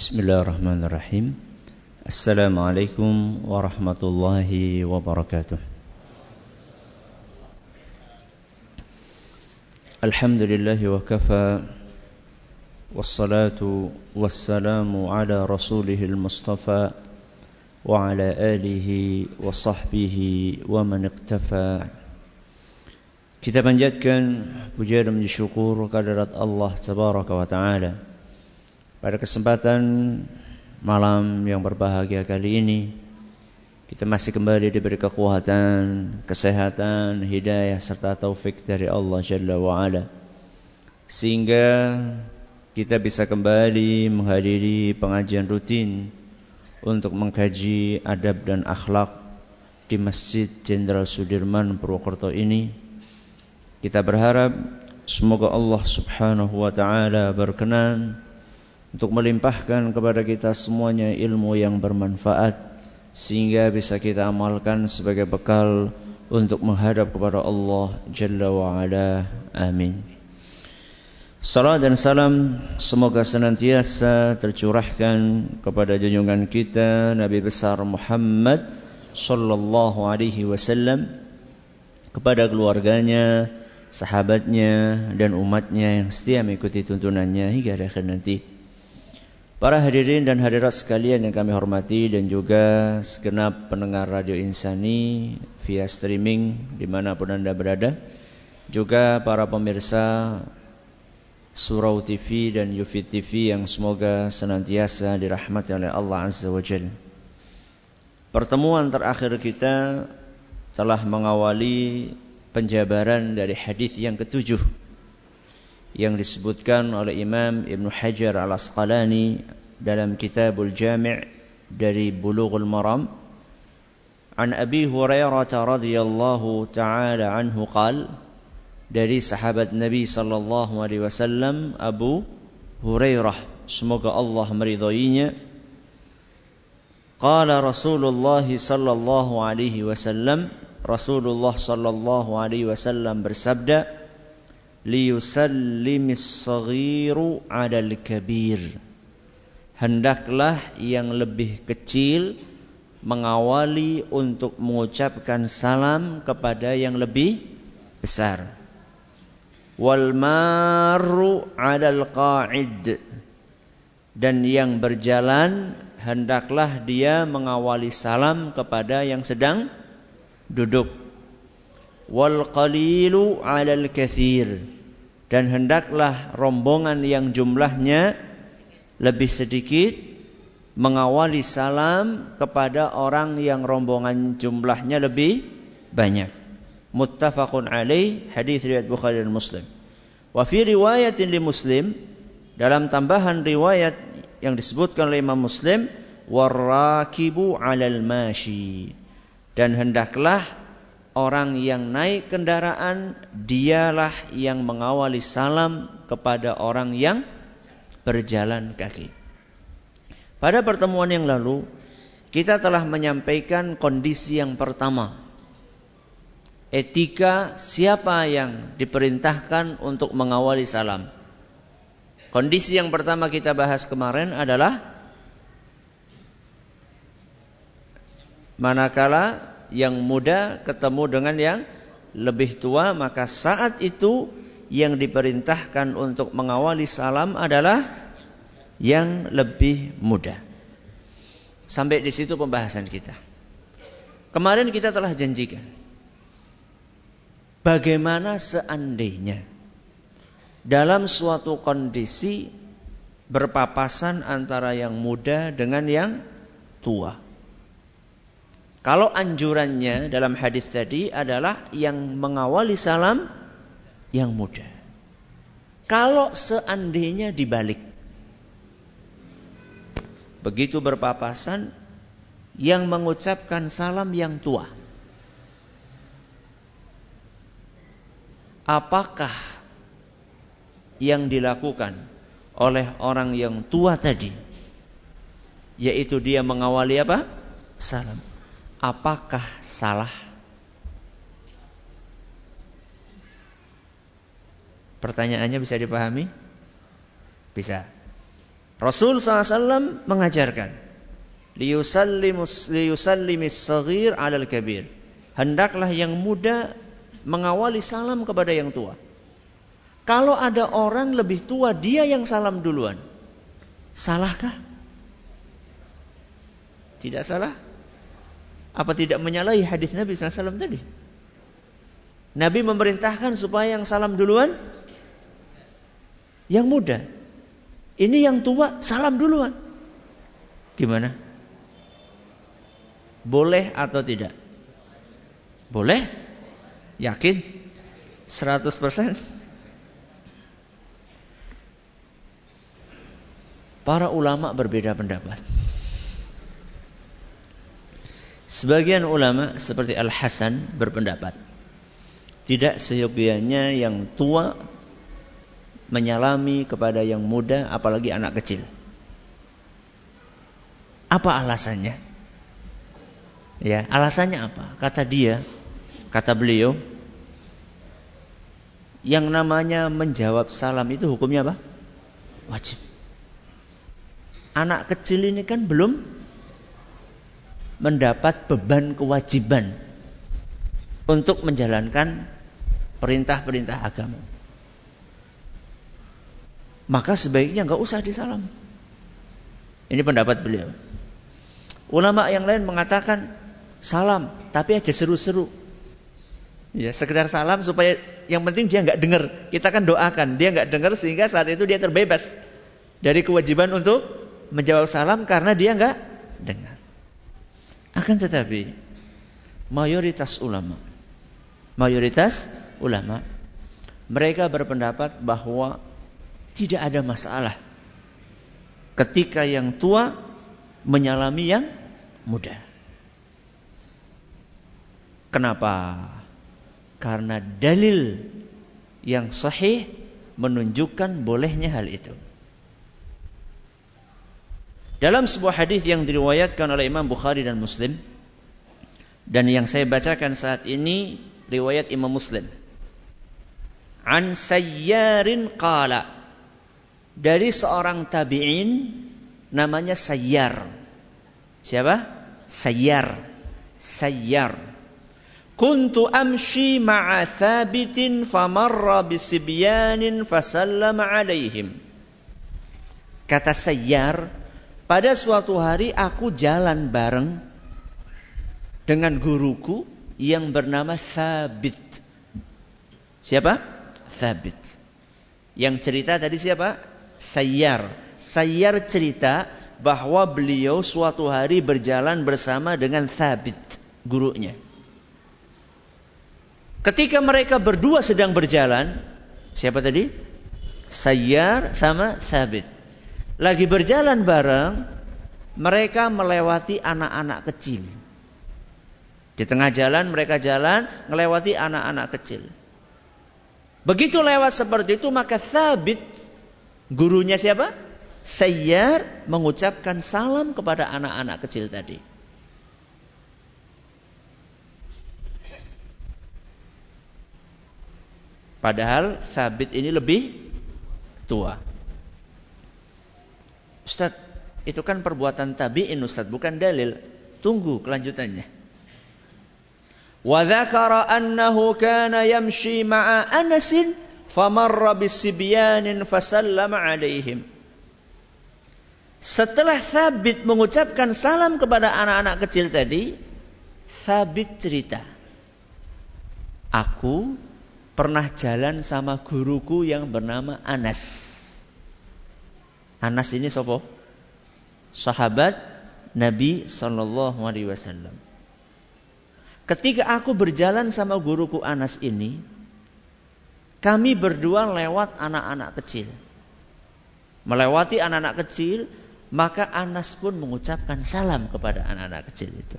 بسم الله الرحمن الرحيم السلام عليكم ورحمة الله وبركاته الحمد لله وكفى والصلاة والسلام على رسوله المصطفى وعلى آله وصحبه ومن اقتفى Kita panjatkan puja dan syukur kehadirat Allah Tabaraka wa Ta'ala. Pada kesempatan malam yang berbahagia kali ini Kita masih kembali diberi kekuatan, kesehatan, hidayah serta taufik dari Allah Jalla wa Ala. Sehingga kita bisa kembali menghadiri pengajian rutin Untuk mengkaji adab dan akhlak di Masjid Jenderal Sudirman Purwokerto ini. Kita berharap semoga Allah Subhanahu wa taala berkenan untuk melimpahkan kepada kita semuanya ilmu yang bermanfaat sehingga bisa kita amalkan sebagai bekal untuk menghadap kepada Allah Jalla wa ala. Amin. Salam dan salam semoga senantiasa tercurahkan kepada junjungan kita Nabi besar Muhammad sallallahu alaihi wasallam kepada keluarganya, sahabatnya dan umatnya yang setia mengikuti tuntunannya hingga akhir nanti. Para hadirin dan hadirat sekalian yang kami hormati dan juga segenap pendengar Radio Insani via streaming di mana pun anda berada. Juga para pemirsa Surau TV dan Yufid TV yang semoga senantiasa dirahmati oleh Allah Azza wa Jalla. Pertemuan terakhir kita telah mengawali penjabaran dari hadis yang ketujuh yang disebutkan oleh Imam Ibn Hajar al-Asqalani dalam Kitabul Jami' dari Bulughul Maram An Abi Hurairah radhiyallahu taala anhu qal dari sahabat Nabi sallallahu alaihi wasallam Abu Hurairah semoga Allah meridhoinya Qala Rasulullah sallallahu alaihi wasallam Rasulullah sallallahu alaihi wasallam bersabda liyusallimis saghiru 'alal kabir. Hendaklah yang lebih kecil mengawali untuk mengucapkan salam kepada yang lebih besar. Wal maru 'alal qa'id. Dan yang berjalan hendaklah dia mengawali salam kepada yang sedang duduk wal qalilu 'alal kathir. Dan hendaklah rombongan yang jumlahnya lebih sedikit mengawali salam kepada orang yang rombongan jumlahnya lebih banyak. Muttafaqun alaih hadis riwayat Bukhari dan Muslim. Wa fi riwayatin li Muslim dalam tambahan riwayat yang disebutkan oleh Imam Muslim warakibu 'alal mashi. Dan hendaklah orang yang naik kendaraan dialah yang mengawali salam kepada orang yang berjalan kaki. Pada pertemuan yang lalu kita telah menyampaikan kondisi yang pertama. Etika siapa yang diperintahkan untuk mengawali salam. Kondisi yang pertama kita bahas kemarin adalah Manakala yang muda ketemu dengan yang lebih tua, maka saat itu yang diperintahkan untuk mengawali salam adalah yang lebih muda. Sampai di situ pembahasan kita. Kemarin kita telah janjikan. Bagaimana seandainya dalam suatu kondisi berpapasan antara yang muda dengan yang tua. Kalau anjurannya dalam hadis tadi adalah yang mengawali salam yang muda. Kalau seandainya dibalik. Begitu berpapasan yang mengucapkan salam yang tua. Apakah yang dilakukan oleh orang yang tua tadi yaitu dia mengawali apa? Salam apakah salah? Pertanyaannya bisa dipahami? Bisa. Rasul SAW mengajarkan liyusallimis saghir 'alal kabir. Hendaklah yang muda mengawali salam kepada yang tua. Kalau ada orang lebih tua, dia yang salam duluan. Salahkah? Tidak salah? Apa tidak menyalahi hadis Nabi SAW tadi? Nabi memerintahkan supaya yang salam duluan yang muda. Ini yang tua salam duluan. Gimana? Boleh atau tidak? Boleh? Yakin? 100%? Para ulama berbeda pendapat. Sebagian ulama seperti Al-Hasan berpendapat tidak seyogianya yang tua menyalami kepada yang muda apalagi anak kecil. Apa alasannya? Ya, alasannya apa? Kata dia, kata beliau, yang namanya menjawab salam itu hukumnya apa? Wajib. Anak kecil ini kan belum mendapat beban kewajiban untuk menjalankan perintah-perintah agama maka sebaiknya nggak usah disalam. Ini pendapat beliau. Ulama yang lain mengatakan salam, tapi aja seru-seru. Ya, sekedar salam supaya yang penting dia nggak dengar. Kita kan doakan, dia nggak dengar sehingga saat itu dia terbebas dari kewajiban untuk menjawab salam karena dia nggak dengar. Akan tetapi mayoritas ulama, mayoritas ulama mereka berpendapat bahwa tidak ada masalah ketika yang tua menyalami yang muda. Kenapa? Karena dalil yang sahih menunjukkan bolehnya hal itu. Dalam sebuah hadis yang diriwayatkan oleh Imam Bukhari dan Muslim dan yang saya bacakan saat ini riwayat Imam Muslim. An Sayyarin qala dari seorang tabi'in namanya Sayyar. Siapa? Sayyar. Sayyar. Kuntu amshi ma'a thabitin famarra bisibyanin fasallama alaihim. Kata Sayyar, pada suatu hari aku jalan bareng dengan guruku yang bernama Thabit. Siapa? Thabit. Yang cerita tadi siapa? Sayyar. Sayyar cerita bahwa beliau suatu hari berjalan bersama dengan Thabit, gurunya. Ketika mereka berdua sedang berjalan, siapa tadi? Sayyar sama Thabit. Lagi berjalan bareng, mereka melewati anak-anak kecil. Di tengah jalan mereka jalan melewati anak-anak kecil. Begitu lewat seperti itu maka Thabit Gurunya siapa? Sayyar mengucapkan salam kepada anak-anak kecil tadi. Padahal Sabit ini lebih tua. Ustaz, itu kan perbuatan tabi'in Ustaz, bukan dalil. Tunggu kelanjutannya. Wa dzakara annahu kana yamshi ma'a Anasin famarra bisibyanin fasallama alaihim. Setelah Thabit mengucapkan salam kepada anak-anak kecil tadi, Thabit cerita, Aku pernah jalan sama guruku yang bernama Anas. Anas ini sopo? Sahabat Nabi Shallallahu Alaihi Wasallam. Ketika aku berjalan sama guruku Anas ini, kami berdua lewat anak-anak kecil. Melewati anak-anak kecil, maka Anas pun mengucapkan salam kepada anak-anak kecil itu.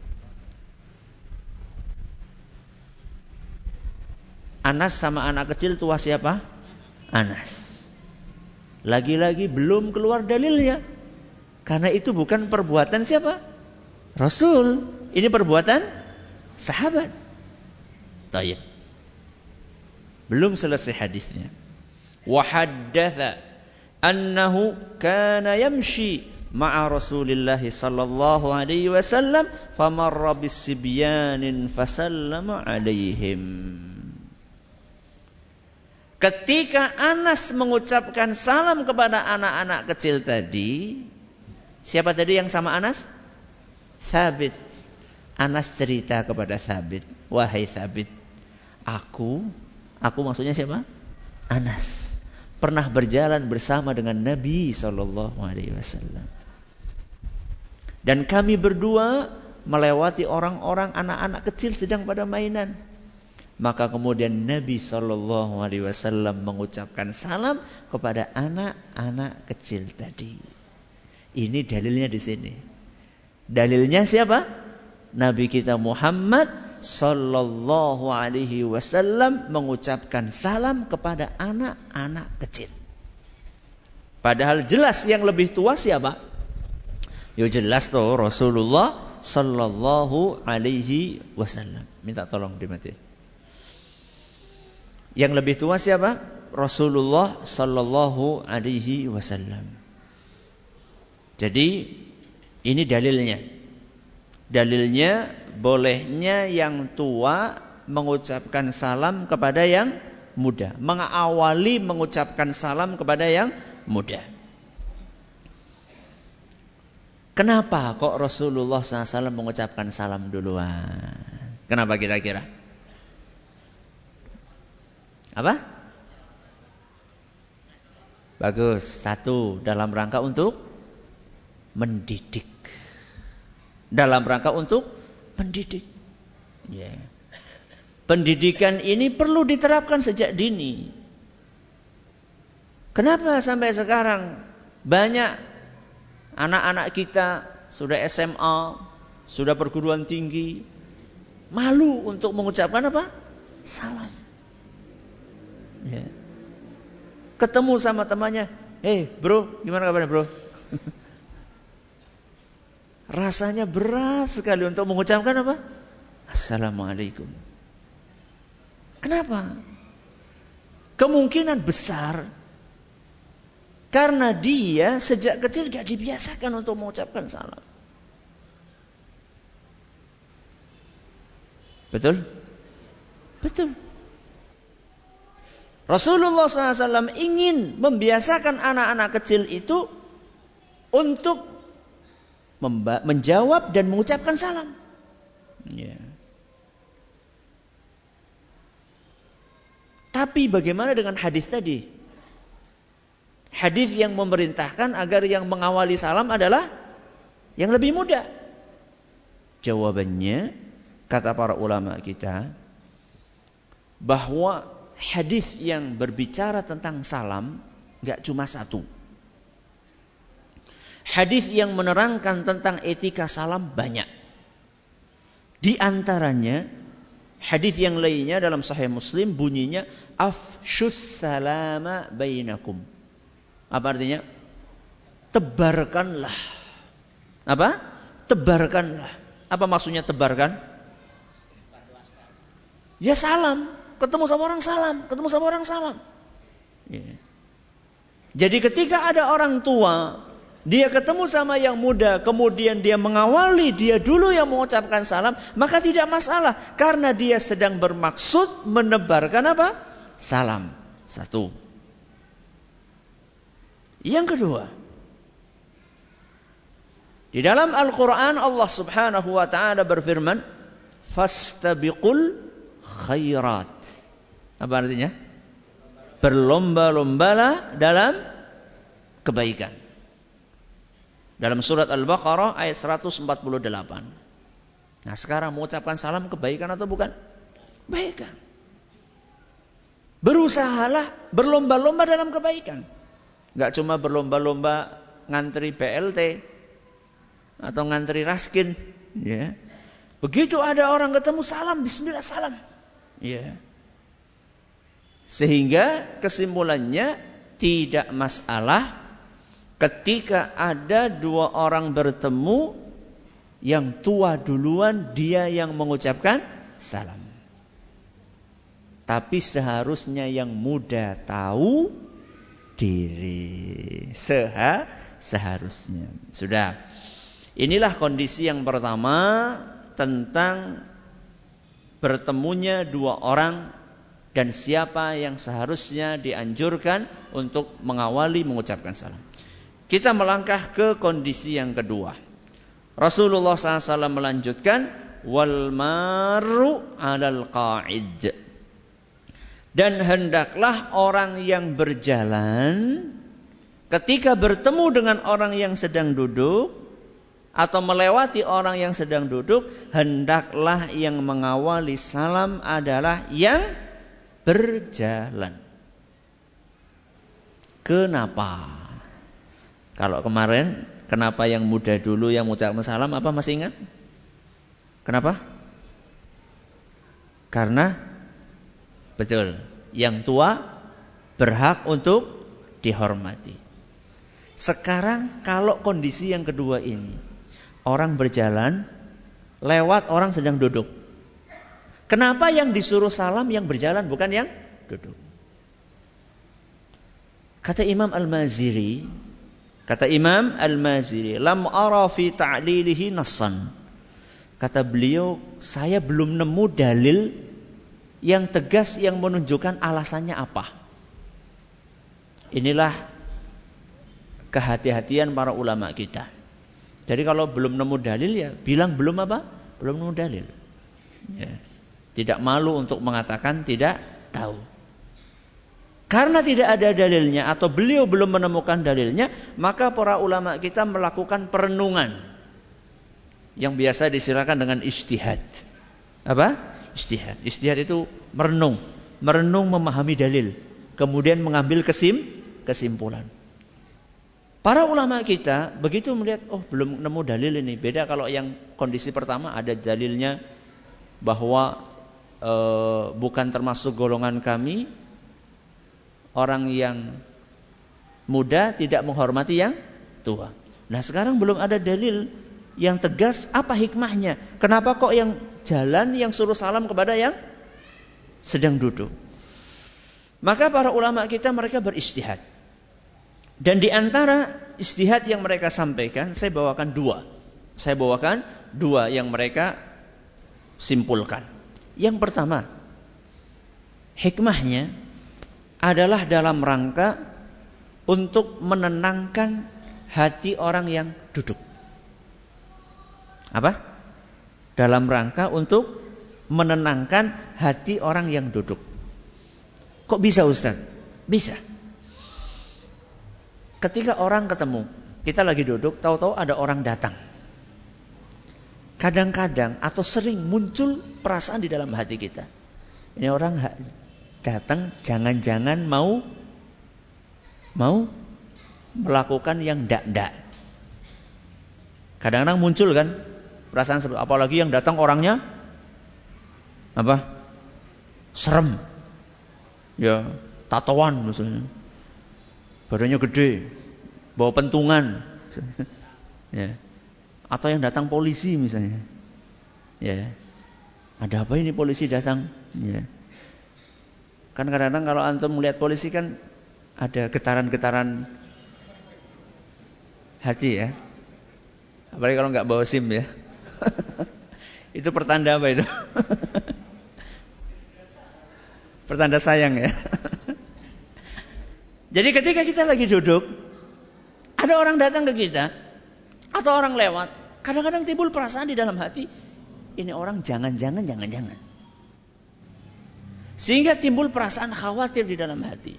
Anas sama anak kecil tua siapa? Anas. Lagi-lagi belum keluar dalilnya. Karena itu bukan perbuatan siapa? Rasul. Ini perbuatan sahabat. Tayyib. Belum selesai hadisnya. Wa haddatha annahu kana yamshi ma'a Rasulillah sallallahu alaihi wasallam famarra bisibyanin fasallama alaihim. Ketika Anas mengucapkan salam kepada anak-anak kecil tadi, siapa tadi yang sama Anas? Thabit. Anas cerita kepada Thabit, "Wahai Thabit, aku, aku maksudnya siapa? Anas. Pernah berjalan bersama dengan Nabi sallallahu alaihi wasallam. Dan kami berdua melewati orang-orang anak-anak kecil sedang pada mainan. Maka kemudian Nabi Shallallahu Alaihi Wasallam mengucapkan salam kepada anak-anak kecil tadi. Ini dalilnya di sini. Dalilnya siapa? Nabi kita Muhammad Sallallahu Alaihi Wasallam mengucapkan salam kepada anak-anak kecil. Padahal jelas yang lebih tua siapa? Yo jelas tuh Rasulullah Sallallahu Alaihi Wasallam. Minta tolong dimatiin. Yang lebih tua siapa? Rasulullah sallallahu alaihi wasallam. Jadi ini dalilnya. Dalilnya bolehnya yang tua mengucapkan salam kepada yang muda, mengawali mengucapkan salam kepada yang muda. Kenapa kok Rasulullah SAW mengucapkan salam duluan? Kenapa kira-kira? Apa? Bagus. Satu, dalam rangka untuk mendidik. Dalam rangka untuk mendidik. Yeah. Pendidikan ini perlu diterapkan sejak dini. Kenapa sampai sekarang banyak anak-anak kita sudah SMA, sudah perguruan tinggi, malu untuk mengucapkan apa? Salam. Ya. Ketemu sama temannya, "Hei, bro, gimana kabarnya, bro?" Rasanya berat sekali untuk mengucapkan apa? Assalamualaikum. Kenapa? Kemungkinan besar karena dia sejak kecil gak dibiasakan untuk mengucapkan salam. Betul? Betul. Rasulullah SAW ingin membiasakan anak-anak kecil itu untuk menjawab dan mengucapkan salam. Ya. Tapi bagaimana dengan hadis tadi? Hadis yang memerintahkan agar yang mengawali salam adalah yang lebih muda. Jawabannya kata para ulama kita bahwa hadis yang berbicara tentang salam nggak cuma satu. Hadis yang menerangkan tentang etika salam banyak. Di antaranya hadis yang lainnya dalam Sahih Muslim bunyinya afshus salama bainakum. Apa artinya? Tebarkanlah. Apa? Tebarkanlah. Apa maksudnya tebarkan? Ya salam. Ketemu sama orang salam, ketemu sama orang salam. Ya. Jadi ketika ada orang tua, dia ketemu sama yang muda, kemudian dia mengawali dia dulu yang mengucapkan salam, maka tidak masalah karena dia sedang bermaksud menebarkan apa? Salam. Satu. Yang kedua, di dalam Al-Quran Allah subhanahu wa ta'ala berfirman, Fastabiqul khairat. Apa artinya? Berlomba-lombalah dalam kebaikan. Dalam surat Al-Baqarah ayat 148. Nah sekarang mengucapkan salam kebaikan atau bukan? Kebaikan. Berusahalah berlomba-lomba dalam kebaikan. Gak cuma berlomba-lomba ngantri BLT atau ngantri raskin. Ya. Begitu ada orang ketemu salam, Bismillah salam. Ya. Sehingga kesimpulannya tidak masalah ketika ada dua orang bertemu yang tua duluan dia yang mengucapkan salam. Tapi seharusnya yang muda tahu diri. Seha, seharusnya. Sudah. Inilah kondisi yang pertama tentang bertemunya dua orang dan siapa yang seharusnya dianjurkan untuk mengawali mengucapkan salam. Kita melangkah ke kondisi yang kedua. Rasulullah SAW melanjutkan wal maru alal qa'id. Dan hendaklah orang yang berjalan ketika bertemu dengan orang yang sedang duduk atau melewati orang yang sedang duduk, hendaklah yang mengawali salam adalah yang berjalan. Kenapa? Kalau kemarin, kenapa yang muda dulu yang mengucapkan salam apa masih ingat? Kenapa? Karena betul, yang tua berhak untuk dihormati. Sekarang kalau kondisi yang kedua ini, orang berjalan lewat orang sedang duduk. Kenapa yang disuruh salam yang berjalan bukan yang duduk? Kata Imam Al-Maziri, kata Imam Al-Maziri, lam ara fi ta'lilihi nassan. Kata beliau, saya belum nemu dalil yang tegas yang menunjukkan alasannya apa. Inilah kehati-hatian para ulama kita. Jadi kalau belum nemu dalil ya bilang belum apa? Belum nemu dalil. Ya. Tidak malu untuk mengatakan tidak tahu. Karena tidak ada dalilnya atau beliau belum menemukan dalilnya, maka para ulama kita melakukan perenungan yang biasa disilakan dengan istihad. Apa? Istihad. Istihad itu merenung, merenung memahami dalil, kemudian mengambil kesim kesimpulan. Para ulama kita begitu melihat, oh belum nemu dalil ini. Beda kalau yang kondisi pertama ada dalilnya bahwa e, bukan termasuk golongan kami orang yang muda tidak menghormati yang tua. Nah sekarang belum ada dalil yang tegas apa hikmahnya. Kenapa kok yang jalan yang suruh salam kepada yang sedang duduk. Maka para ulama kita mereka beristihad. Dan di antara istihad yang mereka sampaikan, saya bawakan dua. Saya bawakan dua yang mereka simpulkan. Yang pertama, hikmahnya adalah dalam rangka untuk menenangkan hati orang yang duduk. Apa? Dalam rangka untuk menenangkan hati orang yang duduk. Kok bisa Ustaz? Bisa. Ketika orang ketemu, kita lagi duduk, tahu-tahu ada orang datang. Kadang-kadang atau sering muncul perasaan di dalam hati kita. Ini orang datang, jangan-jangan mau mau melakukan yang ndak-ndak. Kadang-kadang muncul kan perasaan seperti apalagi yang datang orangnya apa? Serem. Ya, tatoan misalnya badannya gede, bawa pentungan, ya. atau yang datang polisi misalnya, ya. Ada apa ini polisi datang? Ya. Kan kadang-kadang kalau antum melihat polisi kan ada getaran-getaran hati ya. Apalagi kalau nggak bawa SIM ya. itu pertanda apa itu? pertanda sayang ya. Jadi ketika kita lagi duduk, ada orang datang ke kita, atau orang lewat, kadang-kadang timbul perasaan di dalam hati, ini orang jangan-jangan, jangan-jangan. Sehingga timbul perasaan khawatir di dalam hati.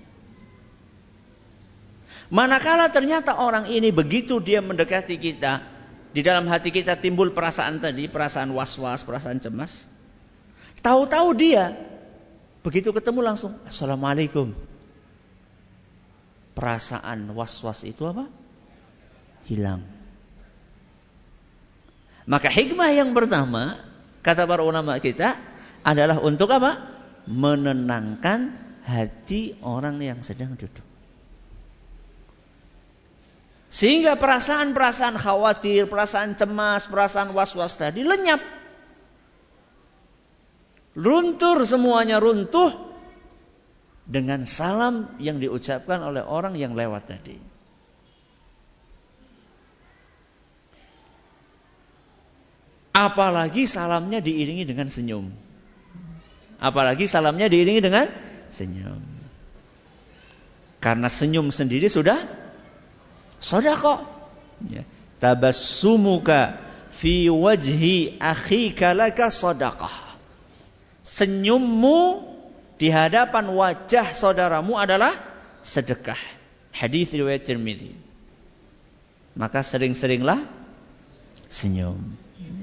Manakala ternyata orang ini begitu dia mendekati kita, di dalam hati kita timbul perasaan tadi, perasaan was-was, perasaan cemas. Tahu-tahu dia begitu ketemu langsung, Assalamualaikum perasaan was-was itu apa? Hilang. Maka hikmah yang pertama, kata para ulama kita, adalah untuk apa? Menenangkan hati orang yang sedang duduk. Sehingga perasaan-perasaan khawatir, perasaan cemas, perasaan was-was tadi lenyap. Runtur semuanya runtuh dengan salam yang diucapkan oleh orang yang lewat tadi. Apalagi salamnya diiringi dengan senyum. Apalagi salamnya diiringi dengan senyum. Karena senyum sendiri sudah sodako. Ya. Tabassumuka fi wajhi akhika laka sadaqah. Senyummu di hadapan wajah saudaramu adalah sedekah. Hadis riwayat Tirmidzi. Maka sering-seringlah senyum.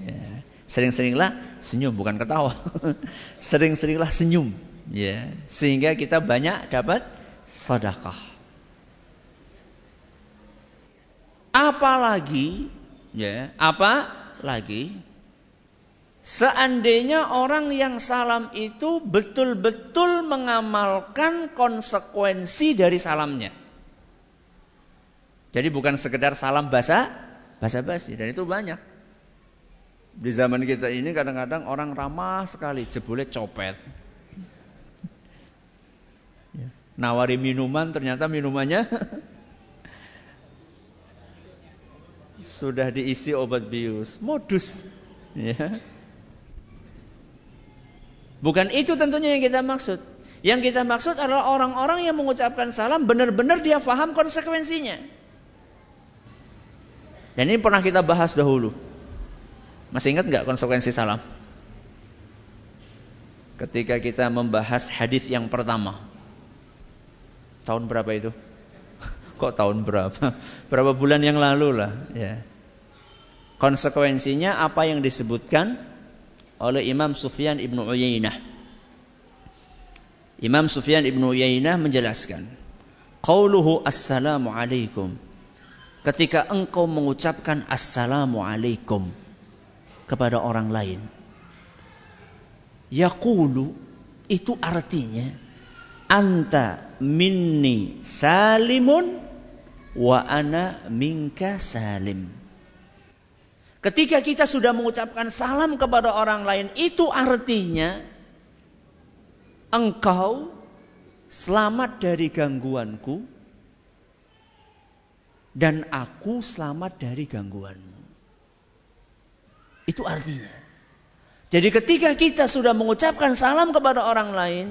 Ya. Sering-seringlah senyum bukan ketawa. Sering-seringlah senyum. Ya, sehingga kita banyak dapat sedekah. Apalagi ya, apa lagi Seandainya orang yang salam itu betul-betul mengamalkan konsekuensi dari salamnya. Jadi bukan sekedar salam basa, basa basi dan itu banyak. Di zaman kita ini kadang-kadang orang ramah sekali, jebule copet. Nawari minuman ternyata minumannya sudah diisi obat bius, modus. Ya. Bukan itu tentunya yang kita maksud. Yang kita maksud adalah orang-orang yang mengucapkan salam benar-benar dia faham konsekuensinya. Dan ini pernah kita bahas dahulu. Masih ingat nggak konsekuensi salam? Ketika kita membahas hadis yang pertama. Tahun berapa itu? Kok tahun berapa? Berapa bulan yang lalu lah. Ya. Konsekuensinya apa yang disebutkan oleh Imam Sufyan ibnu Uyainah. Imam Sufyan ibnu Uyainah menjelaskan, Qauluhu assalamu alaikum. Ketika engkau mengucapkan assalamu alaikum kepada orang lain. Yaqulu itu artinya anta minni salimun wa ana minka salim. Ketika kita sudah mengucapkan salam kepada orang lain, itu artinya engkau selamat dari gangguanku dan aku selamat dari gangguanmu. Itu artinya. Jadi ketika kita sudah mengucapkan salam kepada orang lain,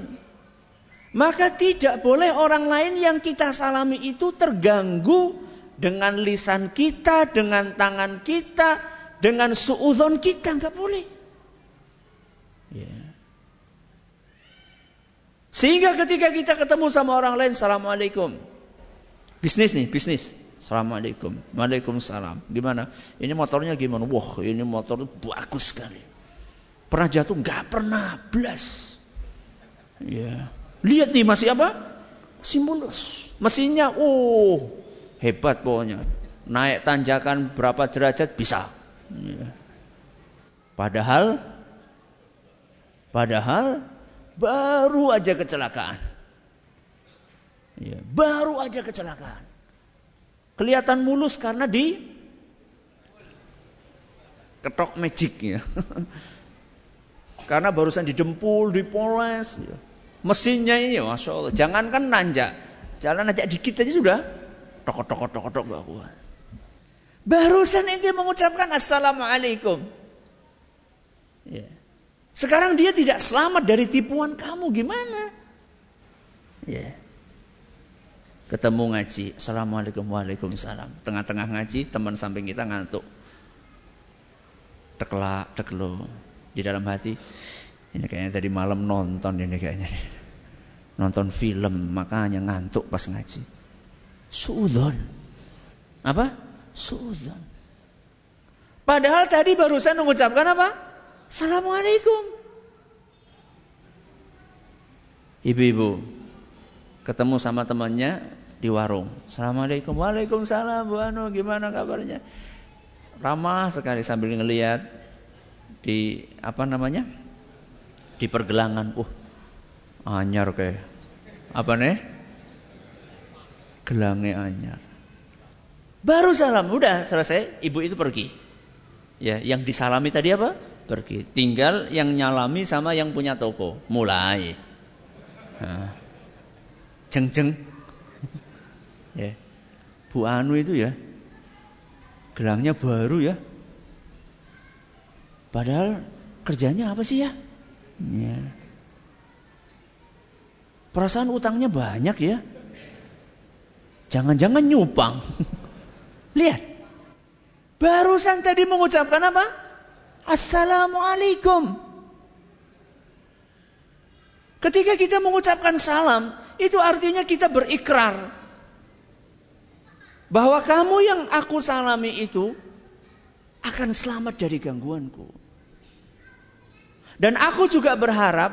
maka tidak boleh orang lain yang kita salami itu terganggu dengan lisan kita, dengan tangan kita, dengan suudon kita nggak boleh. Ya. Sehingga ketika kita ketemu sama orang lain, Assalamualaikum. Bisnis nih, bisnis. Assalamualaikum. Waalaikumsalam. Gimana? Ini motornya gimana? Wah, ini motor bagus sekali. Pernah jatuh? Nggak pernah. Blas. Ya. Lihat nih masih apa? Masih mulus. Mesinnya, oh, hebat pokoknya. Naik tanjakan berapa derajat bisa. Ya. Padahal padahal baru aja kecelakaan. Ya, baru aja kecelakaan. Kelihatan mulus karena di ketok magic ya. karena barusan didempul, dipoles. Ya. Mesinnya ini, masya Allah. Jangankan nanjak, jalan nanjak dikit aja sudah. Tok tok tok tok kuat. Barusan ente mengucapkan Assalamualaikum. Ya. Sekarang dia tidak selamat dari tipuan kamu. Gimana? Ya. Ketemu ngaji. Assalamualaikum waalaikumsalam. Tengah-tengah ngaji teman samping kita ngantuk. Teklak, teklo. Di dalam hati. Ini kayaknya tadi malam nonton ini kayaknya. Nonton film makanya ngantuk pas ngaji. Suudon. Apa? Suudzon. Padahal tadi barusan mengucapkan apa? Assalamualaikum. Ibu-ibu ketemu sama temannya di warung. Assalamualaikum, waalaikumsalam, Bu Anu, gimana kabarnya? Ramah sekali sambil ngelihat di apa namanya? Di pergelangan. Uh, anyar kayak apa nih? Gelangnya anyar. Baru salam, udah selesai, ibu itu pergi. Ya, yang disalami tadi apa? Pergi. Tinggal yang nyalami sama yang punya toko. Mulai. Nah. Jeng-jeng. ya. Bu Anu itu ya. Gelangnya baru ya. Padahal kerjanya apa sih ya? ya. Perasaan utangnya banyak ya. Jangan-jangan nyupang. Lihat. Barusan tadi mengucapkan apa? Assalamualaikum. Ketika kita mengucapkan salam, itu artinya kita berikrar bahwa kamu yang aku salami itu akan selamat dari gangguanku. Dan aku juga berharap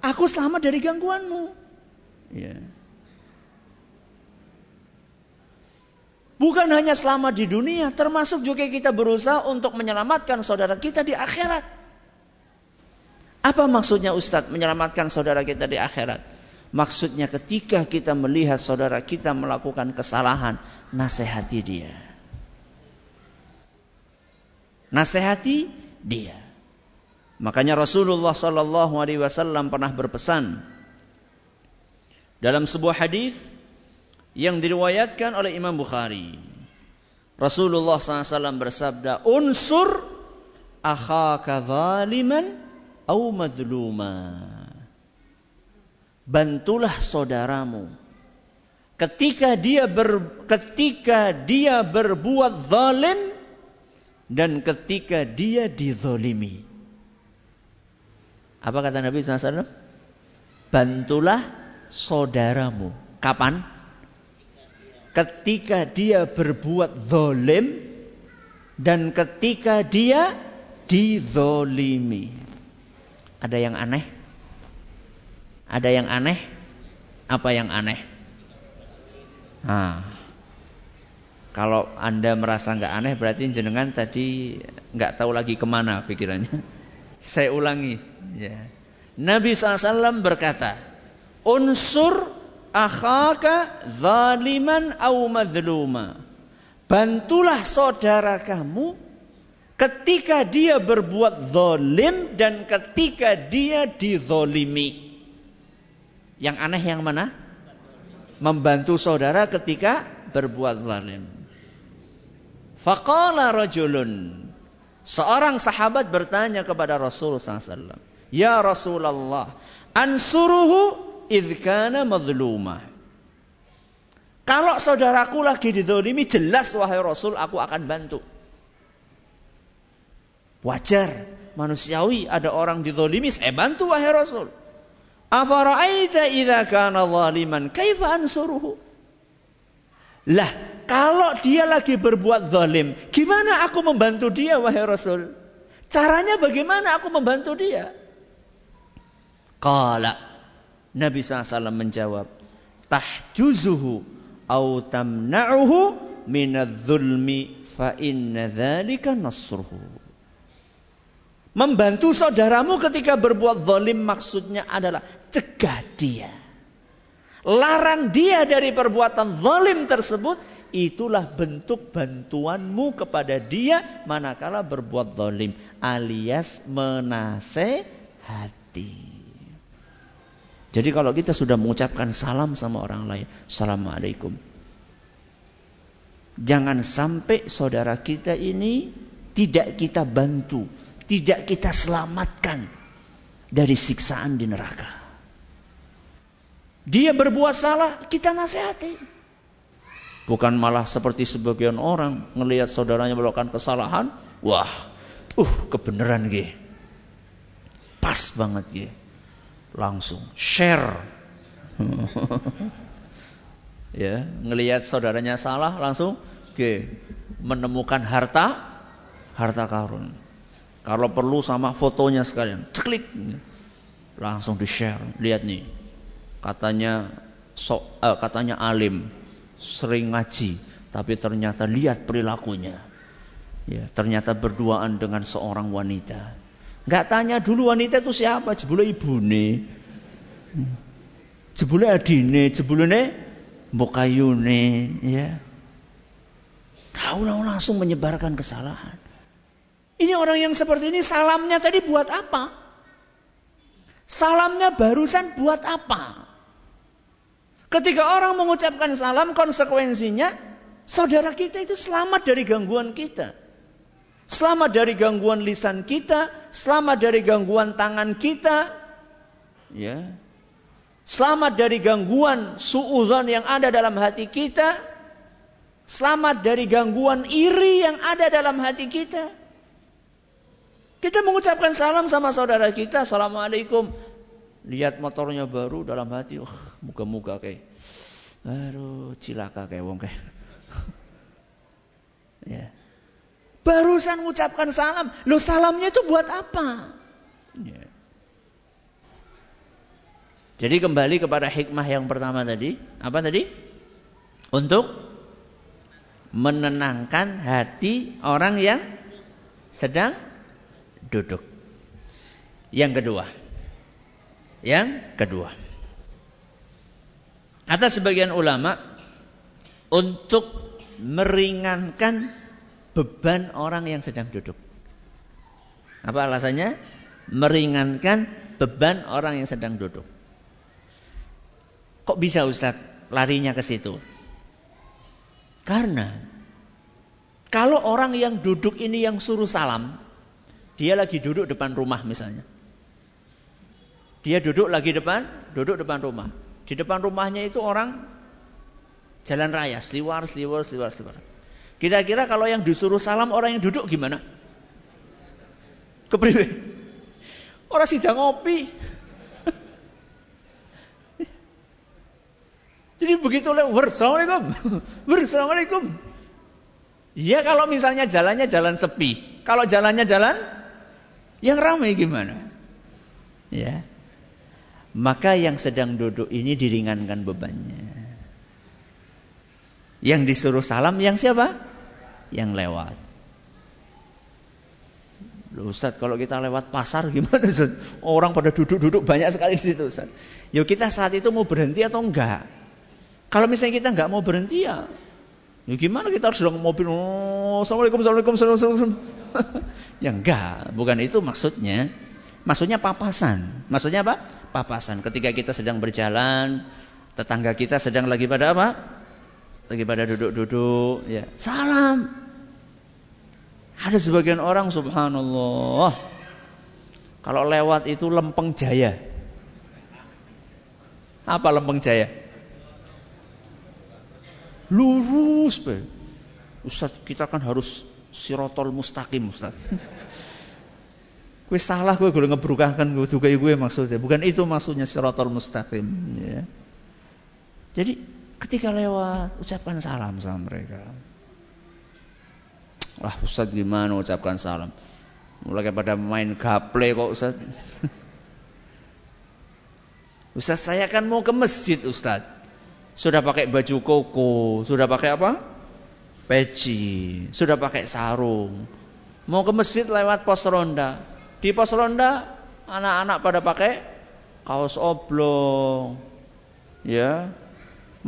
aku selamat dari gangguanmu. Ya. Bukan hanya selamat di dunia, termasuk juga kita berusaha untuk menyelamatkan saudara kita di akhirat. Apa maksudnya Ustadz menyelamatkan saudara kita di akhirat? Maksudnya ketika kita melihat saudara kita melakukan kesalahan, nasihati dia. Nasihati dia. Makanya Rasulullah Sallallahu Alaihi Wasallam pernah berpesan dalam sebuah hadis yang diriwayatkan oleh Imam Bukhari. Rasulullah SAW bersabda, "Unsur akhaka zaliman au madluma." Bantulah saudaramu ketika dia ber, ketika dia berbuat zalim dan ketika dia dizalimi. Apa kata Nabi SAW? Bantulah saudaramu. Kapan? Ketika dia berbuat zalim dan ketika dia dizolimi. Ada yang aneh? Ada yang aneh? Apa yang aneh? Nah, kalau anda merasa nggak aneh berarti jenengan tadi nggak tahu lagi ke mana pikirannya. Saya ulangi. Ya. Nabi SAW berkata, unsur akhaka zaliman au madluma. Bantulah saudara kamu ketika dia berbuat zalim dan ketika dia dizolimi. Yang aneh yang mana? Membantu saudara ketika berbuat zalim. Faqala rajulun. Seorang sahabat bertanya kepada Rasul SAW. Ya Rasulullah, ansuruhu idkana madluma. Kalau saudaraku lagi didolimi, jelas wahai Rasul, aku akan bantu. Wajar, manusiawi ada orang didolimi, saya bantu wahai Rasul. Afara'aita idha kana zaliman, kaifa ansuruhu? Lah, kalau dia lagi berbuat zalim, gimana aku membantu dia wahai Rasul? Caranya bagaimana aku membantu dia? Qala Nabi SAW menjawab, tahjuzuhu au tamna'uhu minadh-dhulmi fa inna dzalika nasruhu. Membantu saudaramu ketika berbuat zalim maksudnya adalah cegah dia. Larang dia dari perbuatan zalim tersebut, itulah bentuk bantuanmu kepada dia manakala berbuat zalim alias menasehati. Jadi kalau kita sudah mengucapkan salam sama orang lain, Assalamualaikum. Jangan sampai saudara kita ini tidak kita bantu, tidak kita selamatkan dari siksaan di neraka. Dia berbuat salah, kita nasihati. Bukan malah seperti sebagian orang melihat saudaranya melakukan kesalahan, wah, uh kebenaran ge. Pas banget ge langsung share. ya, ngelihat saudaranya salah langsung oke, menemukan harta harta karun. Kalau perlu sama fotonya sekalian, ceklik. Langsung di-share. Lihat nih. Katanya so, eh, katanya alim, sering ngaji, tapi ternyata lihat perilakunya. Ya, ternyata berduaan dengan seorang wanita Nggak tanya dulu wanita itu siapa, jebule ibune. Jebule adine, jebule mbokayune, ya. Tahu langsung menyebarkan kesalahan. Ini orang yang seperti ini salamnya tadi buat apa? Salamnya barusan buat apa? Ketika orang mengucapkan salam, konsekuensinya saudara kita itu selamat dari gangguan kita. Selamat dari gangguan lisan kita, selamat dari gangguan tangan kita, ya. Selamat dari gangguan suudzon yang ada dalam hati kita, selamat dari gangguan iri yang ada dalam hati kita. Kita mengucapkan salam sama saudara kita, Assalamualaikum. Lihat motornya baru dalam hati, oh, muka-muka kayak, aduh, cilaka kayak wong kayak. ya. Barusan mengucapkan salam, lo salamnya itu buat apa? Ya. Jadi kembali kepada hikmah yang pertama tadi, apa tadi? Untuk menenangkan hati orang yang sedang duduk. Yang kedua, yang kedua. Kata sebagian ulama untuk meringankan beban orang yang sedang duduk. Apa alasannya? Meringankan beban orang yang sedang duduk. Kok bisa Ustadz larinya ke situ? Karena kalau orang yang duduk ini yang suruh salam, dia lagi duduk depan rumah misalnya. Dia duduk lagi depan, duduk depan rumah. Di depan rumahnya itu orang jalan raya, seliwar, seliwar, seliwar, seliwar. Kira-kira kalau yang disuruh salam orang yang duduk gimana? Kepriwe? Orang sidang ngopi. Jadi begitu lewat, Assalamualaikum. Assalamualaikum. Iya kalau misalnya jalannya jalan sepi. Kalau jalannya jalan yang ramai gimana? Ya maka yang sedang duduk ini diringankan bebannya. Yang disuruh salam yang siapa? Yang lewat. Loh, Ustaz, kalau kita lewat pasar gimana Ustaz? Orang pada duduk-duduk banyak sekali di situ Ustaz. Yuk kita saat itu mau berhenti atau enggak? Kalau misalnya kita enggak mau berhenti ya, ya gimana kita harus dong mobil, oh, Assalamualaikum, Assalamualaikum, Assalamualaikum. ya enggak, bukan itu maksudnya. Maksudnya papasan. Maksudnya apa? Papasan. Ketika kita sedang berjalan, tetangga kita sedang lagi pada apa? Lagi pada duduk-duduk, ya. Salam. Ada sebagian orang subhanallah. Kalau lewat itu lempeng jaya. Apa lempeng jaya? Lurus, be. Ustaz, kita kan harus sirotol mustaqim, Ustaz. Kue salah kue gue ngebrukakan gue juga gue maksudnya. Bukan itu maksudnya siratal mustaqim. Ya. Jadi ketika lewat ucapkan salam sama mereka. Wah Ustaz gimana ucapkan salam? Mulai pada main gaple kok Ustaz. Ustaz saya kan mau ke masjid Ustaz. Sudah pakai baju koko, sudah pakai apa? Peci, sudah pakai sarung. Mau ke masjid lewat pos ronda. Di pos ronda anak-anak pada pakai kaos oblong. Ya.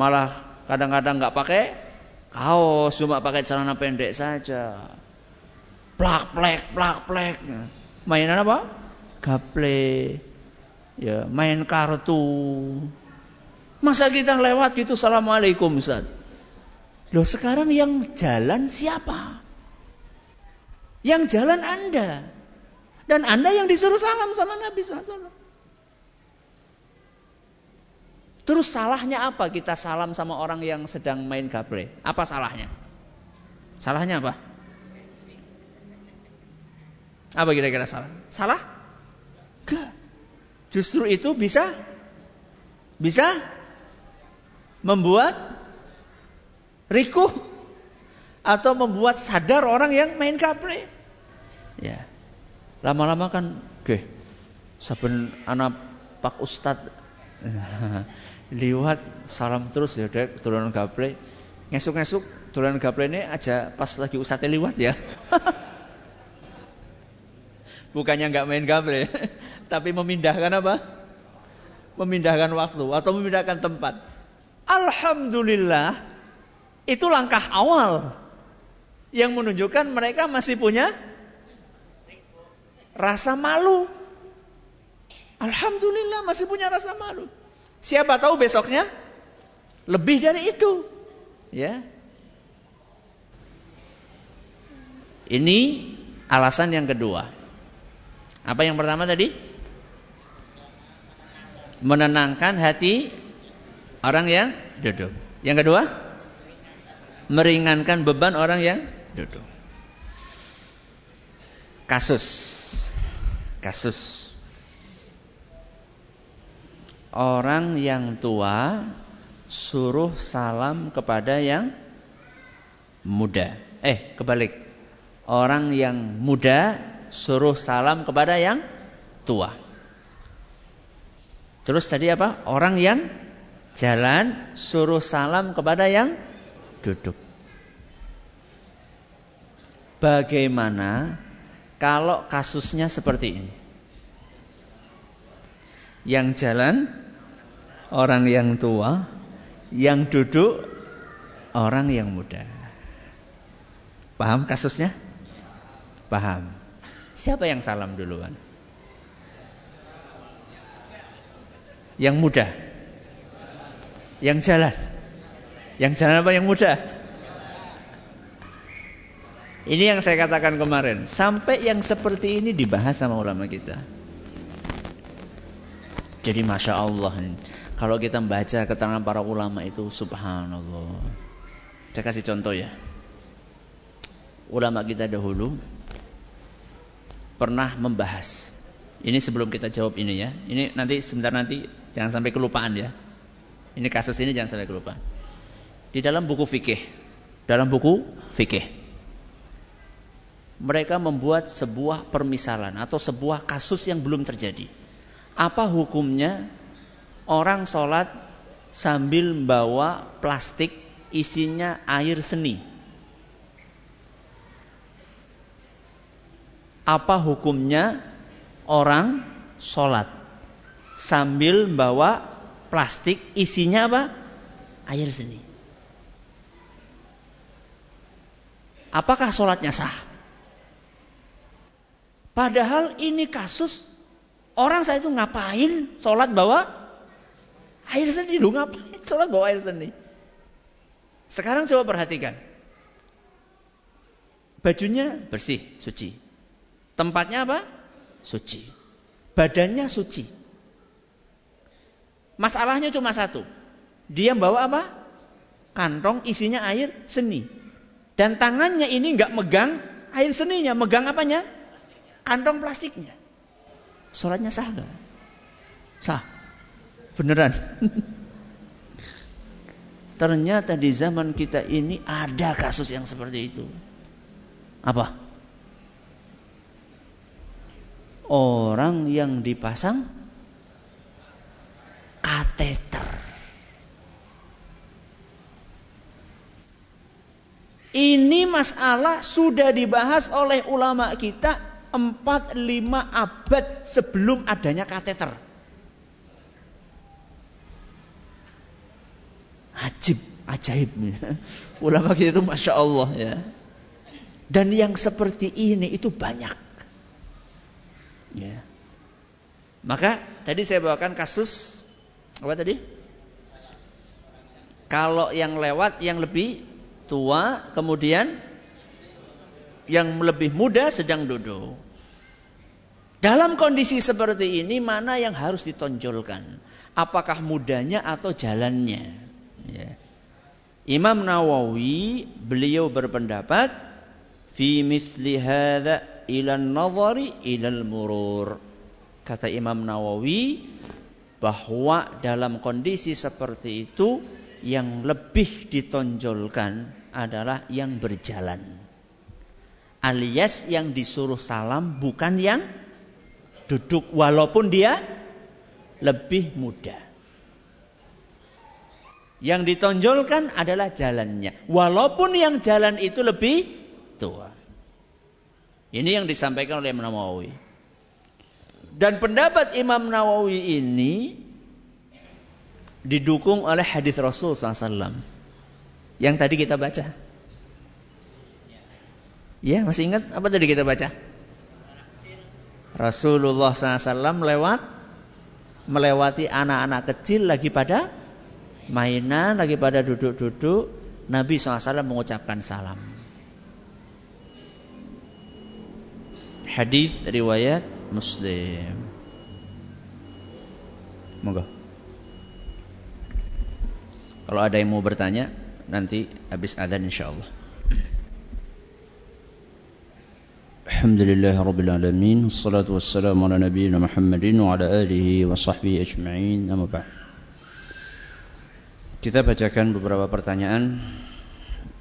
Malah kadang-kadang nggak pakai kaos, cuma pakai celana pendek saja. Plak plek plak plek. Mainan apa? Gaple. Ya, main kartu. Masa kita lewat gitu Assalamualaikum Ustaz. Loh sekarang yang jalan siapa? Yang jalan Anda. Dan Anda yang disuruh salam sama Nabi SAW. Terus salahnya apa kita salam sama orang yang sedang main gaple? Apa salahnya? Salahnya apa? Apa kira-kira salah? Salah? Enggak. Justru itu bisa bisa membuat rikuh atau membuat sadar orang yang main gaple. Ya. Lama-lama kan oke. Saben anak Pak Ustad liwat salam terus ya dek turunan gaple. Ngesuk-ngesuk turunan gaple ini aja pas lagi ustadz liwat ya. Bukannya nggak main gaple, tapi memindahkan apa? Memindahkan waktu atau memindahkan tempat. Alhamdulillah itu langkah awal yang menunjukkan mereka masih punya rasa malu. Alhamdulillah masih punya rasa malu. Siapa tahu besoknya Lebih dari itu. Ya. Ini alasan yang kedua. Apa yang pertama tadi? Menenangkan hati orang yang duduk. Yang kedua? Meringankan beban orang yang duduk. Kasus. Kasus. Orang yang tua suruh salam kepada yang muda. Eh, kebalik orang yang muda suruh salam kepada yang tua. Terus tadi apa? Orang yang jalan suruh salam kepada yang duduk. Bagaimana kalau kasusnya seperti ini? Yang jalan orang yang tua, yang duduk orang yang muda. Paham kasusnya? Paham. Siapa yang salam duluan? Yang muda. Yang jalan. Yang jalan apa yang muda? Ini yang saya katakan kemarin. Sampai yang seperti ini dibahas sama ulama kita. Jadi Masya Allah. Kalau kita membaca keterangan para ulama itu subhanallah. Saya kasih contoh ya. Ulama kita dahulu pernah membahas. Ini sebelum kita jawab ini ya. Ini nanti sebentar nanti jangan sampai kelupaan ya. Ini kasus ini jangan sampai kelupaan. Di dalam buku fikih, dalam buku fikih, mereka membuat sebuah permisalan atau sebuah kasus yang belum terjadi. Apa hukumnya orang sholat sambil membawa plastik isinya air seni? apa hukumnya orang sholat sambil bawa plastik isinya apa? Air seni. Apakah sholatnya sah? Padahal ini kasus orang saya itu ngapain sholat bawa air seni lu ngapain sholat bawa air seni? Sekarang coba perhatikan. Bajunya bersih, suci. Tempatnya apa? Suci. Badannya suci. Masalahnya cuma satu. Dia bawa apa? Kantong isinya air seni. Dan tangannya ini nggak megang air seninya, megang apanya? Kantong plastiknya. Sholatnya sah nggak? Sah. Beneran. Ternyata di zaman kita ini ada kasus yang seperti itu. Apa? orang yang dipasang kateter. Ini masalah sudah dibahas oleh ulama kita 4-5 abad sebelum adanya kateter. Ajib, ajaib. Ulama kita itu Masya Allah ya. Dan yang seperti ini itu banyak. Ya. Maka tadi saya bawakan kasus apa tadi? Kalau yang lewat yang lebih tua, kemudian yang lebih muda sedang duduk. Dalam kondisi seperti ini mana yang harus ditonjolkan? Apakah mudanya atau jalannya? Ya. Imam Nawawi beliau berpendapat fi misli hadza ilan nazari ilal murur. Kata Imam Nawawi bahwa dalam kondisi seperti itu yang lebih ditonjolkan adalah yang berjalan. Alias yang disuruh salam bukan yang duduk walaupun dia lebih muda. Yang ditonjolkan adalah jalannya. Walaupun yang jalan itu lebih tua. Ini yang disampaikan oleh Imam Nawawi. Dan pendapat Imam Nawawi ini didukung oleh hadis Rasul SAW yang tadi kita baca. Ya, masih ingat apa tadi kita baca? Rasulullah SAW lewat melewati anak-anak kecil lagi pada mainan, lagi pada duduk-duduk, Nabi SAW mengucapkan salam. Hadis riwayat Muslim. Moga. Kalau ada yang mau bertanya, nanti habis adzan insyaallah. Rabbil Alamin Wassalatu wassalamu ala nabiyina Muhammadin Wa ala alihi wa sahbihi ajma'in. Nama ba'd. Kita bacakan beberapa pertanyaan.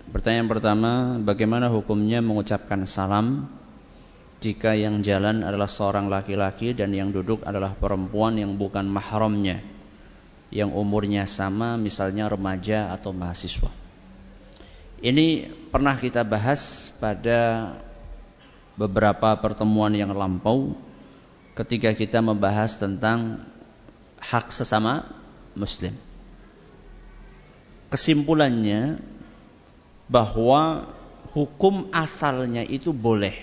Pertanyaan pertama Bagaimana hukumnya mengucapkan salam Jika yang jalan adalah seorang laki-laki Dan yang duduk adalah perempuan yang bukan mahramnya Yang umurnya sama Misalnya remaja atau mahasiswa? Ini pernah kita bahas pada beberapa pertemuan yang lampau ketika kita membahas tentang hak sesama muslim. Kesimpulannya bahwa hukum asalnya itu boleh.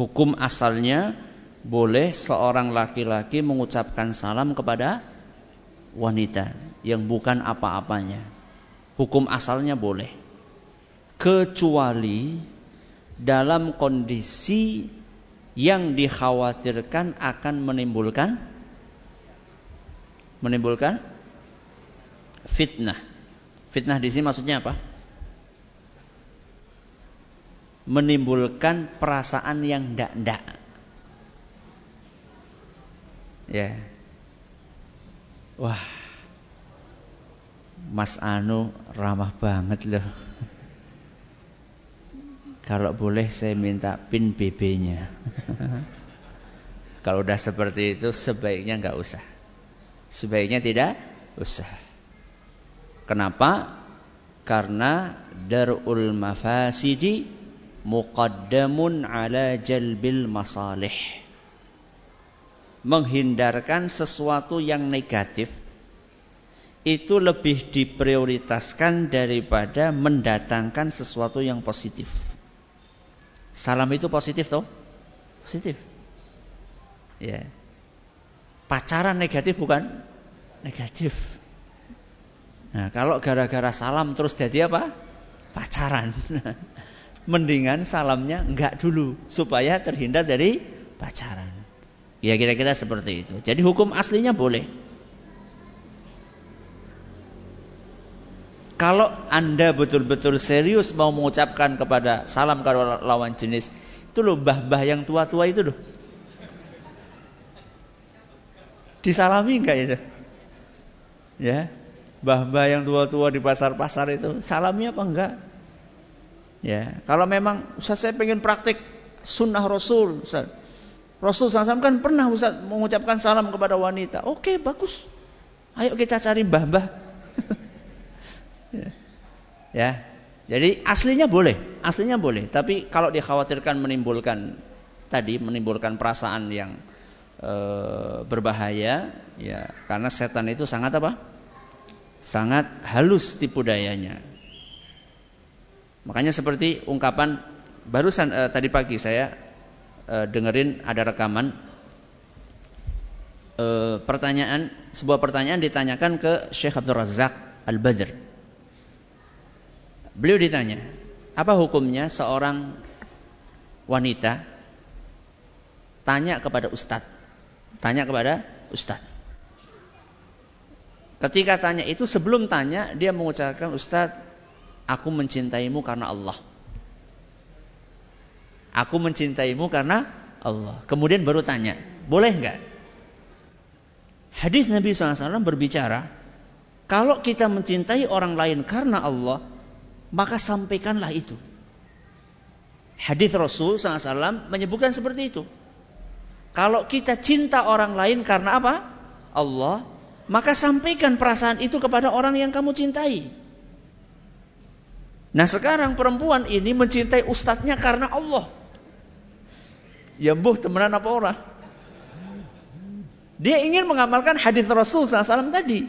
Hukum asalnya boleh seorang laki-laki mengucapkan salam kepada wanita yang bukan apa-apanya. Hukum asalnya boleh. Kecuali dalam kondisi yang dikhawatirkan akan menimbulkan menimbulkan fitnah. Fitnah di sini maksudnya apa? Menimbulkan perasaan yang ndak-ndak. Ya. Wah. Mas Anu ramah banget loh. Kalau boleh saya minta pin BB-nya. Kalau udah seperti itu sebaiknya nggak usah. Sebaiknya tidak usah. Kenapa? Karena darul mafasidi muqaddamun ala jalbil masalih. Menghindarkan sesuatu yang negatif itu lebih diprioritaskan daripada mendatangkan sesuatu yang positif. Salam itu positif toh? Positif. Ya. Pacaran negatif bukan? Negatif. Nah, kalau gara-gara salam terus jadi apa? Pacaran. Mendingan salamnya enggak dulu supaya terhindar dari pacaran. Ya kira-kira seperti itu. Jadi hukum aslinya boleh. Kalau Anda betul-betul serius mau mengucapkan kepada salam kepada lawan jenis, itu loh mbah-mbah yang tua-tua itu loh. Disalami enggak itu? Ya. Mbah-mbah yang tua-tua di pasar-pasar itu salami apa enggak? Ya, kalau memang Ustaz saya pengen praktik sunnah Rasul, Ustaz. Rasul SAW kan pernah Ustaz mengucapkan salam kepada wanita. Oke, bagus. Ayo kita cari mbah-mbah Ya. Jadi aslinya boleh, aslinya boleh. Tapi kalau dikhawatirkan menimbulkan tadi menimbulkan perasaan yang e, berbahaya, ya karena setan itu sangat apa? Sangat halus tipu dayanya. Makanya seperti ungkapan barusan e, tadi pagi saya e, dengerin ada rekaman e, pertanyaan sebuah pertanyaan ditanyakan ke Syekh Abdul Razak Al Badr Beliau ditanya, apa hukumnya seorang wanita tanya kepada ustadz? Tanya kepada ustadz. Ketika tanya itu sebelum tanya dia mengucapkan ustadz, aku mencintaimu karena Allah. Aku mencintaimu karena Allah. Kemudian baru tanya, boleh nggak? Hadis Nabi SAW berbicara, kalau kita mencintai orang lain karena Allah, maka sampaikanlah itu. Hadis Rasul SAW menyebutkan seperti itu. Kalau kita cinta orang lain karena apa? Allah, maka sampaikan perasaan itu kepada orang yang kamu cintai. Nah sekarang perempuan ini mencintai ustadznya karena Allah. Ya buh temenan apa orang? Dia ingin mengamalkan hadis Rasul SAW tadi.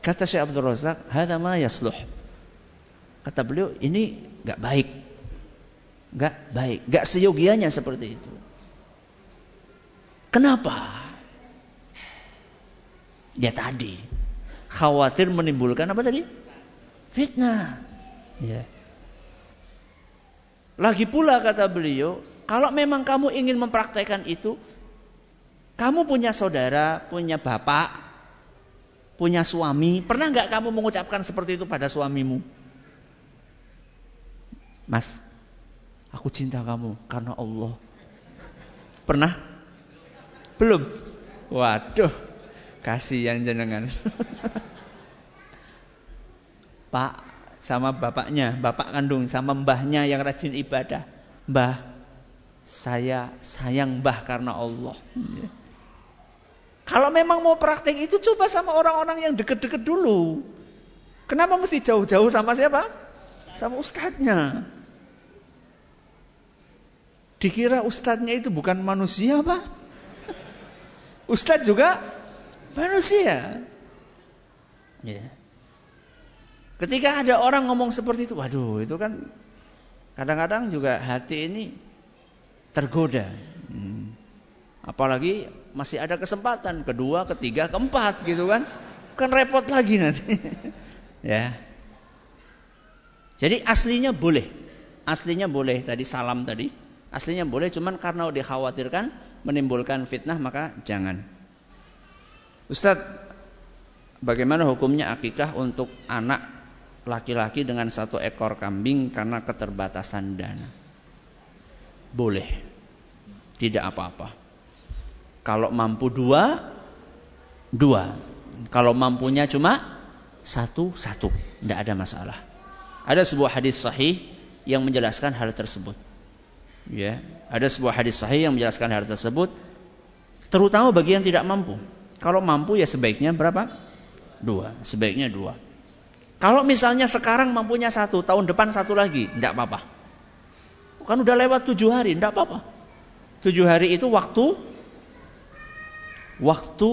Kata Syekh Abdul Razak, "Hada ma yasluh." Kata beliau, ini nggak baik. nggak baik. nggak seyogianya seperti itu. Kenapa? Ya tadi. Khawatir menimbulkan apa tadi? Fitnah. Ya. Lagi pula kata beliau, kalau memang kamu ingin mempraktekkan itu, kamu punya saudara, punya bapak, punya suami, pernah nggak kamu mengucapkan seperti itu pada suamimu? Mas, aku cinta kamu karena Allah. Pernah? Belum? Waduh, kasih yang jenengan. Pak sama bapaknya, bapak kandung sama mbahnya yang rajin ibadah. Mbah, saya sayang mbah karena Allah. Kalau memang mau praktek itu coba sama orang-orang yang deket-deket dulu. Kenapa mesti jauh-jauh sama siapa? Sama ustadznya. Dikira ustadznya itu bukan manusia apa? Ustadz juga manusia. Ya. Ketika ada orang ngomong seperti itu, waduh itu kan kadang-kadang juga hati ini tergoda. Hmm. Apalagi masih ada kesempatan kedua, ketiga, keempat gitu kan. Kan repot lagi nanti. ya. Jadi aslinya boleh. Aslinya boleh tadi salam tadi. Aslinya boleh cuman karena dikhawatirkan menimbulkan fitnah maka jangan. Ustadz, bagaimana hukumnya akikah untuk anak laki-laki dengan satu ekor kambing karena keterbatasan dana. Boleh. Tidak apa-apa. Kalau mampu dua, dua. Kalau mampunya cuma satu, satu. Tidak ada masalah. Ada sebuah hadis sahih yang menjelaskan hal tersebut. Ya, ada sebuah hadis sahih yang menjelaskan hal tersebut, terutama bagi yang tidak mampu. Kalau mampu ya sebaiknya berapa? Dua. Sebaiknya dua. Kalau misalnya sekarang mampunya satu, tahun depan satu lagi, tidak apa-apa. Kan udah lewat tujuh hari, tidak apa-apa. Tujuh hari itu waktu waktu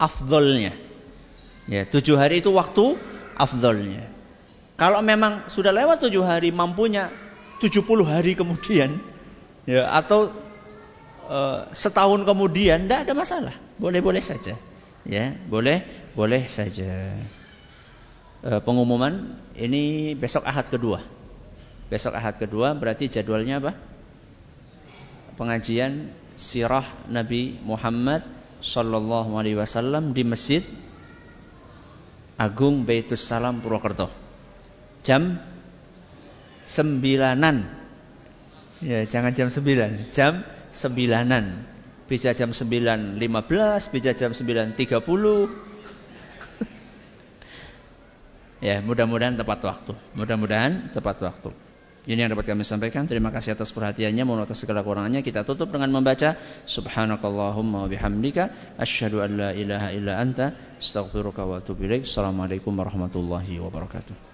afdolnya. Ya, tujuh hari itu waktu afdolnya. Kalau memang sudah lewat tujuh hari, mampunya tujuh puluh hari kemudian, ya atau uh, setahun kemudian, tidak ada masalah, boleh-boleh saja. Ya, boleh, boleh saja. Eh, pengumuman ini besok Ahad kedua. Besok Ahad kedua berarti jadwalnya apa? Pengajian sirah Nabi Muhammad sallallahu alaihi wasallam di Masjid Agung Baitus Salam Purwokerto. Jam sembilanan. Ya, jangan jam sembilan, jam sembilanan. Bisa jam sembilan lima belas, bisa jam sembilan tiga puluh, Ya, mudah-mudahan tepat waktu. Mudah-mudahan tepat waktu. Ini yang dapat kami sampaikan. Terima kasih atas perhatiannya. Mohon atas segala kurangannya. Kita tutup dengan membaca Subhanakallahumma bihamdika asyhadu an la ilaha illa anta astaghfiruka wa atubu ilaik. Assalamualaikum warahmatullahi wabarakatuh.